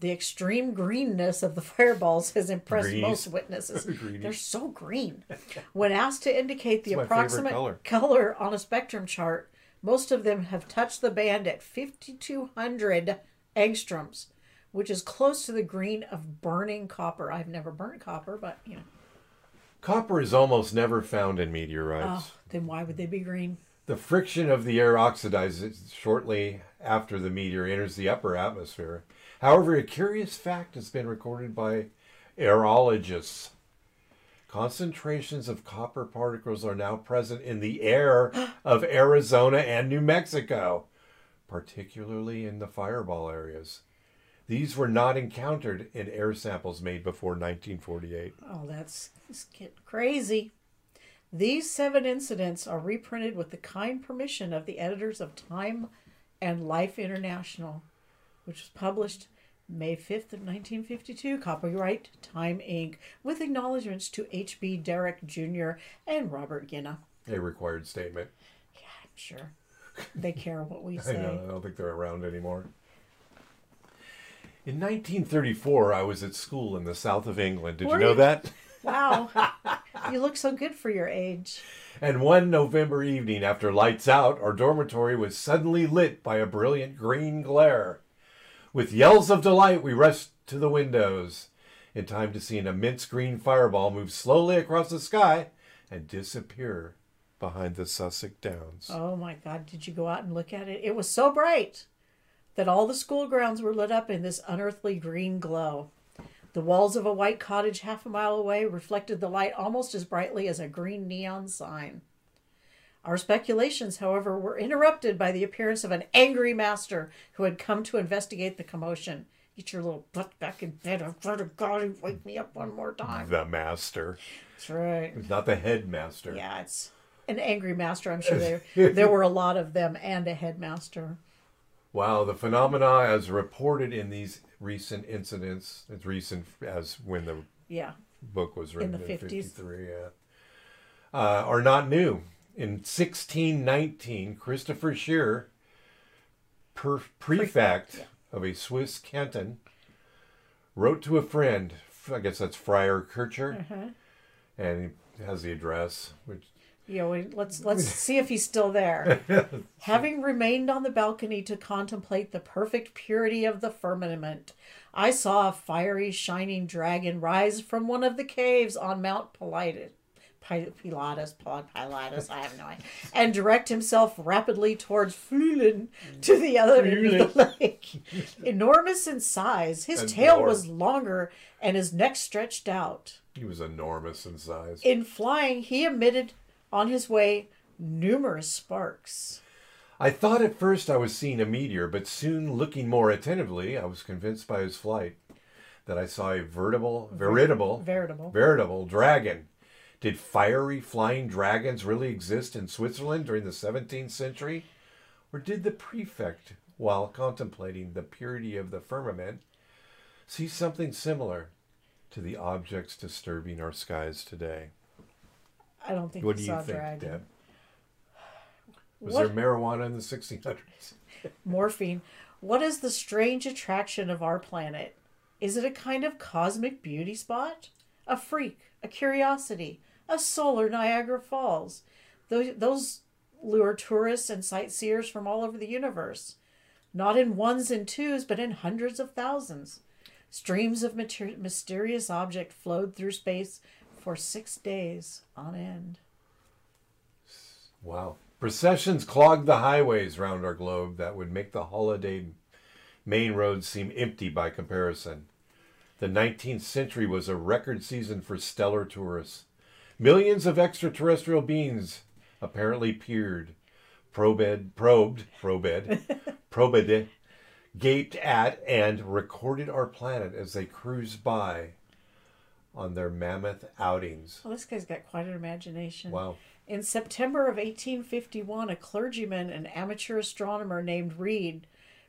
The extreme greenness of the [laughs] fireballs has impressed Greenies. most witnesses. [laughs] Greenies. They're so green. [laughs] When asked to indicate the It's my favorite approximate color. color on a spectrum chart, most of them have touched the band at 5,200 angstroms, which is close to the green of burning copper. I've never burnt copper, but you know. Copper is almost never found in meteorites. Oh, then why would they be green? The friction of the air oxidizes shortly after the meteor enters the upper atmosphere. However, a curious fact has been recorded by aerologists Concentrations of copper particles are now present in the air [gasps] of Arizona and New Mexico, particularly in the fireball areas. These were not encountered in air samples made before 1948. Oh, that's, that's getting crazy. These seven incidents are reprinted with the kind permission of the editors of Time and Life International, which was published May 5th of 1952, copyright Time Inc., with acknowledgments to H.B. Darrach Jr. and Robert Ginna. A required statement. Yeah, I'm sure they care what we [laughs] I say. know, I don't think they're around anymore. In 1934, I was at school in the south of England. Did Were you know you? that? Wow, [laughs] you look so good for your age. And one November evening after lights out, our dormitory was suddenly lit by a brilliant green glare. With yells of delight, we rushed to the windows in time to see an immense green fireball move slowly across the sky and disappear behind the Sussex Downs. Oh my God, did you go out and look at it? It was so bright that all the school grounds were lit up in this unearthly green glow. The walls of a white cottage half a mile away reflected the light almost as brightly as a green neon sign. Our speculations, however, were interrupted by the appearance of an angry master who had come to investigate the commotion. Get your little butt back in bed. I swear to God, you wake me up one more time. The master. That's right. Not the headmaster. Yeah, it's an angry master. I'm sure there there were a lot of them and a headmaster. Wow, the phenomena as reported in these recent incidents, as recent as when the Yeah. book was written in the in, 50s. 53, yeah, uh, are not new. In 1619, Christopher Scheer, per- prefect of a Swiss canton, wrote to a friend, I guess that's Friar Kircher, Uh-huh. and he has the address, which Yeah, we, let's [laughs] let's see if he's still there. [laughs] Having remained on the balcony to contemplate the perfect purity of the firmament, I saw a fiery, shining dragon rise from one of the caves on Mount Pilatus. Pilatus, Pilatus, I have no idea, and direct himself rapidly towards Flüelen to the other end of the lake. Enormous in size, his tail was longer and his neck stretched out. he was enormous in size. In flying, he emitted on his way numerous sparks. I thought at first I was seeing a meteor, but soon looking more attentively, I was convinced by his flight that I saw a veritable, veritable, Veritable. veritable dragon. Did fiery flying dragons really exist in Switzerland during the 17th century? Or did the prefect, while contemplating the purity of the firmament, see something similar to the objects disturbing our skies today? I don't think What do you think, dragon. Deb? Was What there marijuana in the 1600s? [laughs] morphine. What is the strange attraction of our planet? Is it a kind of cosmic beauty spot? A freak, a curiosity, a solar Niagara Falls? Those, those lure tourists and sightseers from all over the universe. Not in ones and twos, but in hundreds of thousands. Streams of mysterious object flowed through space for six days on end. Wow. Processions clogged the highways round our globe that would make the holiday main roads seem empty by comparison. The 19th century was a record season for stellar tourists. Millions of extraterrestrial beings apparently peered, probed, probed, probed, [laughs] probed, gaped at, and recorded our planet as they cruised by on their mammoth outings. Well, this guy's got quite an imagination. Wow. In September of 1851, a clergyman and amateur astronomer named Reed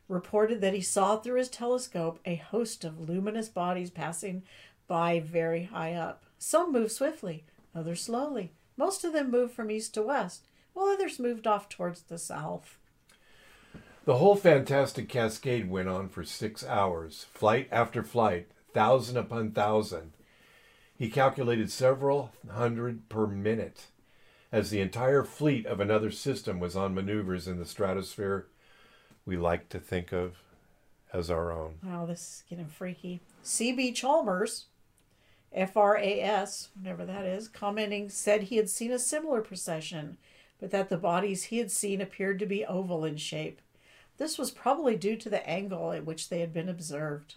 reported that he saw through his telescope a host of luminous bodies passing by very high up. Some moved swiftly, others slowly. Most of them moved from east to west, while others moved off towards the south. The whole fantastic cascade went on for six hours, flight after flight, thousand upon thousand. He calculated several hundred per minute, as the entire fleet of another system was on maneuvers in the stratosphere we like to think of as our own. Wow, this is getting freaky. C.B. Chalmers, F R A S, whatever that is, commenting, said he had seen a similar procession, but that the bodies he had seen appeared to be oval in shape. This was probably due to the angle at which they had been observed.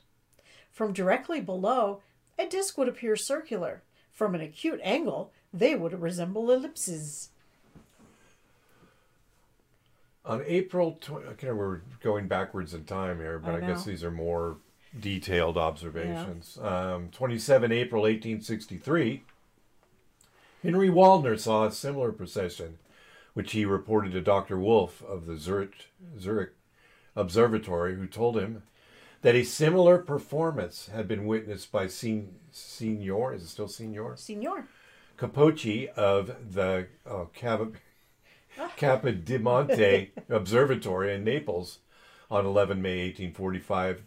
From directly below, a disk would appear circular. From an acute angle, they would resemble ellipses. On April 20, okay, we're going backwards in time here, but I I, guess these are more detailed observations. Um, 27 April 1863, Henry Waldner saw a similar procession, which he reported to Dr. Wolf of the Zurich, Zurich Observatory, who told him that a similar performance had been witnessed by Sen- Signor, is it still Signor? Signor. Capocci of the uh, Cap- Capodimonte [laughs] Observatory in Naples on 11 May 1845.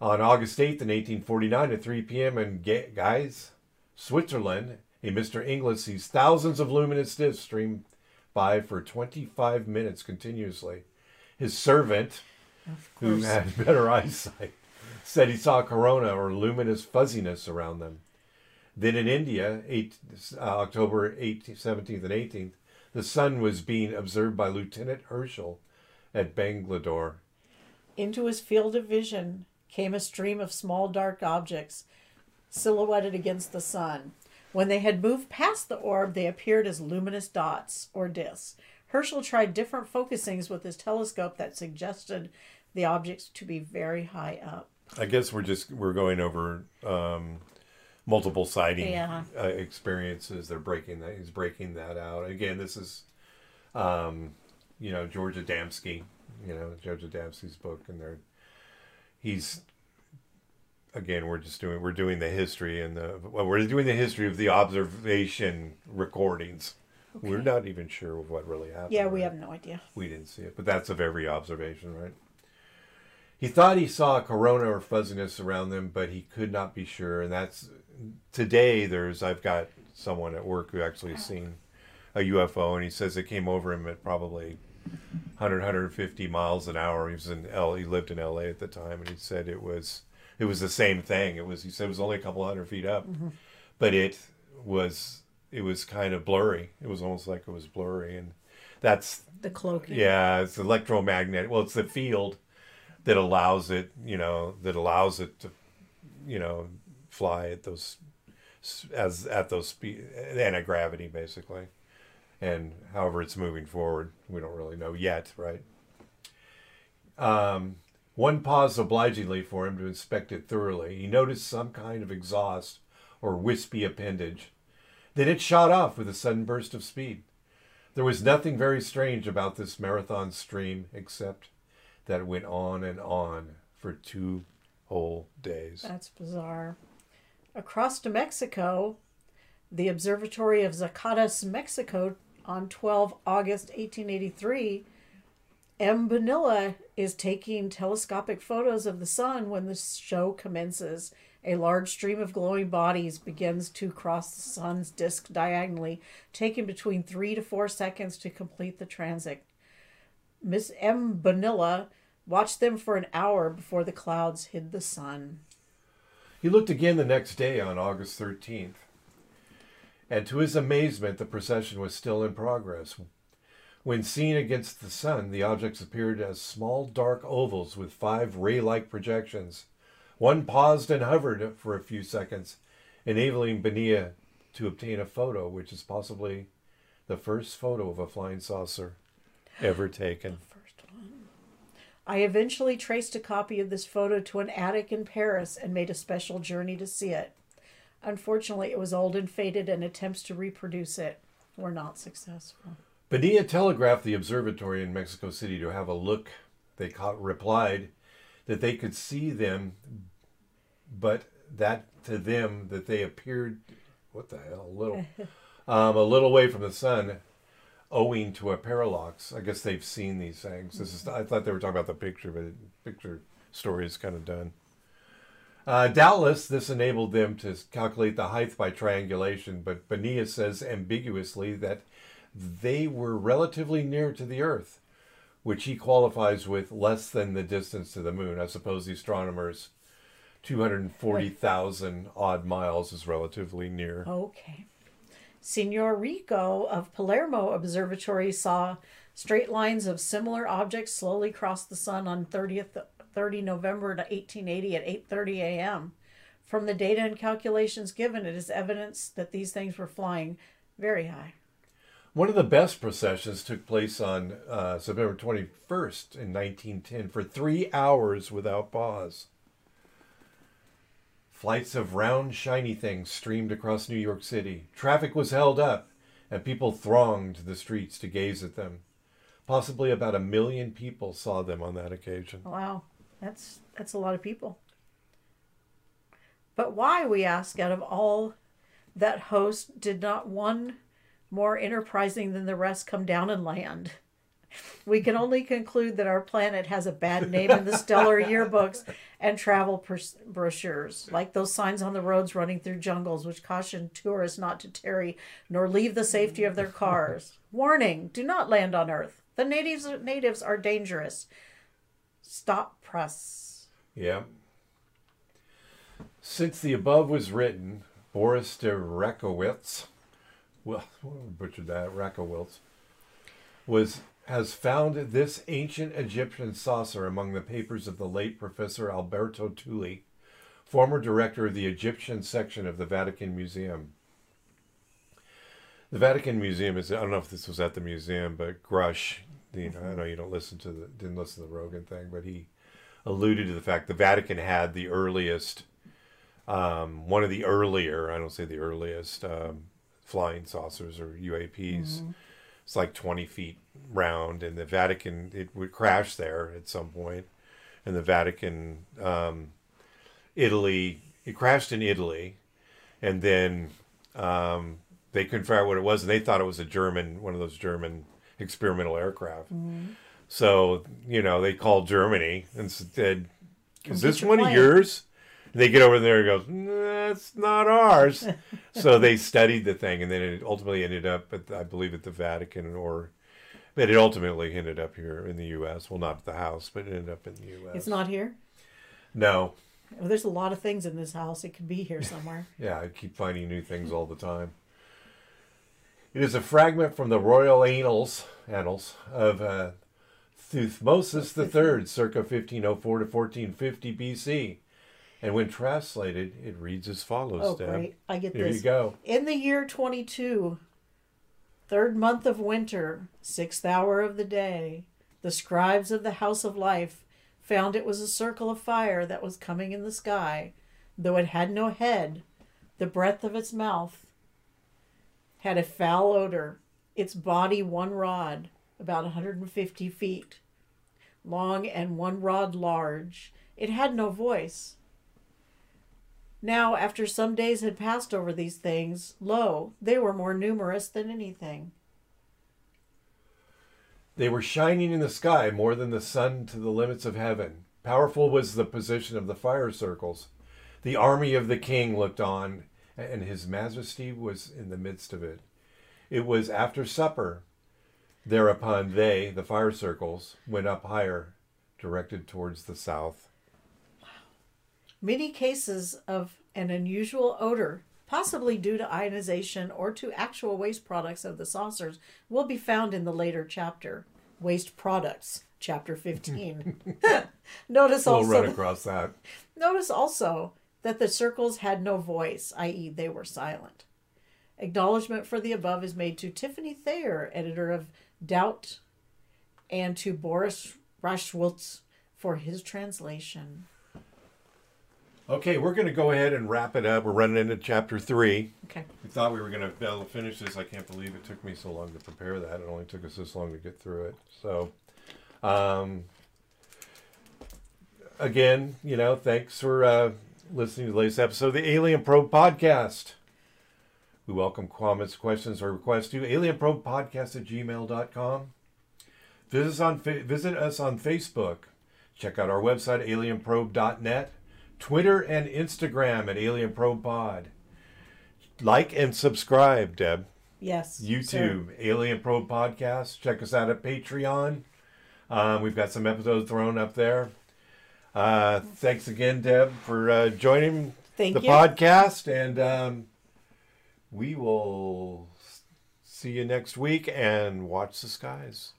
On August 8th in 1849 at 3 p.m. in Gais, Switzerland, a Mr. Inglis sees thousands of luminous discs stream by for 25 minutes continuously. His servant, who had [laughs] better eyesight, said he saw corona or luminous fuzziness around them. Then in India, eight, uh, October 18th, 17th, and 18th, the sun was being observed by Lieutenant Herschel at Bangalore. Into his field of vision came a stream of small dark objects silhouetted against the sun. When they had moved past the orb, they appeared as luminous dots or discs. Herschel tried different focusings with his telescope that suggested the objects to be very high up. I guess we're just we're going over um, multiple sighting Yeah. uh, experiences. They're breaking that. He's breaking that out again. This is, um, you know, George Adamski. You know, George Adamski's book, and they're he's again. We're just doing we're doing the history and the well, we're doing the history of the observation recordings. We're not even sure of what really happened. Yeah, we right? have no idea. We didn't see it, but that's of every observation, right? He thought he saw a corona or fuzziness around them, but he could not be sure. And that's today. There's I've got someone at work who actually has seen a UFO, and he says it came over him at probably 100, 150 miles an hour. He was in L. He lived in L.A. at the time, and he said it was it was the same thing. It was he said it was only a couple hundred feet up, mm-hmm. but it was it was kind of blurry. It was almost like it was blurry, and that's The cloaking. yeah, it's electromagnetic. Well, it's the field that allows it, you know, that allows it to, you know, fly at those as at those speed anti gravity basically, and however it's moving forward, we don't really know yet, right? Um, one paused obligingly for him to inspect it thoroughly. He noticed some kind of exhaust or wispy appendage. Then it shot off with a sudden burst of speed. There was nothing very strange about this marathon stream except that went on and on for two whole days. That's bizarre. Across to Mexico, the Observatory of Zacatecas, Mexico, on 12 August 1883, M. Bonilla is taking telescopic photos of the sun when the show commences. A large stream of glowing bodies begins to cross the sun's disk diagonally, taking between three to four seconds to complete the transit. Miss M. Bonilla watched them for an hour before the clouds hid the sun. He looked again the next day on August 13th, and to his amazement, the procession was still in progress. When seen against the sun, the objects appeared as small dark ovals with five ray like projections. One paused and hovered for a few seconds, enabling Bonilla to obtain a photo, which is possibly the first photo of a flying saucer ever taken. The First one. I eventually traced a copy of this photo to an attic in Paris and made a special journey to see it. Unfortunately, it was old and faded, and attempts to reproduce it were not successful. Bonilla telegraphed the observatory in Mexico City to have a look. They co- replied that they could see them, but that to them that they appeared, what the hell, a little, [laughs] um, a little way from the sun, owing to a parallax. I guess they've seen these things. This is. I thought they were talking about the picture, but the picture story is kind of done. Uh, doubtless, this enabled them to calculate the height by triangulation, but Bonilla says ambiguously that they were relatively near to the Earth, which he qualifies with less than the distance to the moon. I suppose the astronomers, 240,000 odd miles is relatively near. Okay. Signor Rico of Palermo Observatory saw straight lines of similar objects slowly cross the sun on 30th 30 November to 1880 at 8:30 a.m. From the data and calculations given, it is evidence that these things were flying very high. One of the best processions took place on uh, September 21st in 1910 for three hours without pause. Flights of round, shiny things streamed across New York City. Traffic was held up, and people thronged the streets to gaze at them. Possibly about a million people saw them on that occasion. Wow, that's that's a lot of people. But why, we ask, out of all that host, did not one more enterprising than the rest come down and land? We can only conclude that our planet has a bad name in the stellar [laughs] yearbooks and travel pers- brochures, like those signs on the roads running through jungles which caution tourists not to tarry nor leave the safety of their cars. [laughs] Warning: Do not land on Earth. The natives natives are dangerous. Stop press. Yeah. Since the above was written, Boris de Rakowitz, well, [laughs] butchered that, Rakowitz, was has found this ancient Egyptian saucer among the papers of the late Professor Alberto Tulli, former director of the Egyptian section of the Vatican Museum. The Vatican Museum is, I don't know if this was at the museum, but Grusch, you know, I know you don't listen to the, didn't listen to the Rogan thing, but he alluded to the fact the Vatican had the earliest, um, one of the earlier, I don't say the earliest, um, flying saucers or UAPs. It's like 20 feet round, and the Vatican, it would crash there at some. And the Vatican, um, Italy, it crashed in Italy, and then um, they couldn't figure out what it was, and they thought it was a German, one of those German experimental aircraft. So, you know, they called Germany and said, Is this one of yours? And they get over there and goes, nah, it's not ours. [laughs] so they studied the thing, and then it ultimately ended up, at, I believe, at the Vatican, or but it ultimately ended up here in the U.S. Well, not the house, but it ended up in the U.S. It's not here. No, Well, there's a lot of things in this house. It could be here [laughs] somewhere. Yeah, I keep finding new things all the time. It is a fragment from the Royal Annals, annals of uh, Thutmosis III, circa 1504 to 1450 BC. And when translated, it reads as follows, Oh, Deb. great. I get There this. you go. In the year 22, third month of winter, sixth hour of the day, the scribes of the house of life found it was a circle of fire that was coming in the sky, though it had no head. The breath of its mouth had a foul odor, its body one rod, about a 150 feet long and one rod large. It had no voice. Now, after some days had passed over these things, lo, they were more numerous than anything. They were shining in the sky more than the sun to the limits of heaven. Powerful was the position of the fire circles. The army of the king looked on, and his majesty was in the midst of it. It was after supper. Thereupon they, the fire circles, went up higher, directed towards the south. Many cases of an unusual odor, possibly due to ionization or to actual waste products of the saucers, will be found in the later chapter, Waste Products, chapter 15. [laughs] notice We'll also run across that. Notice also that the circles had no voice, i.e., they were silent. Acknowledgement for the above is made to Tiffany Thayer, editor of Doubt, and to Boris Raschwitz for his translation. Okay, we're going to go ahead and wrap it up. We're running into chapter three. Okay. We thought we were going to be able to finish this. I can't believe it took me so long to prepare that. It only took us this long to get through it. So, um, again, you know, thanks for uh, listening to the latest episode of the Alien Probe Podcast. We welcome comments, questions, or requests to alienprobepodcast at gmail.com. Visit us on, visit us on Facebook. Check out our website, alienprobe.net. Twitter and Instagram at alienprobepod. Like and subscribe, Deb. Yes. sir. YouTube, Alien Probe Podcast. Check us out at Patreon. Um, we've got some episodes thrown up there. Uh, thanks again, Deb, for uh, joining Thank the you. podcast. And um, we will see you next week and watch the skies.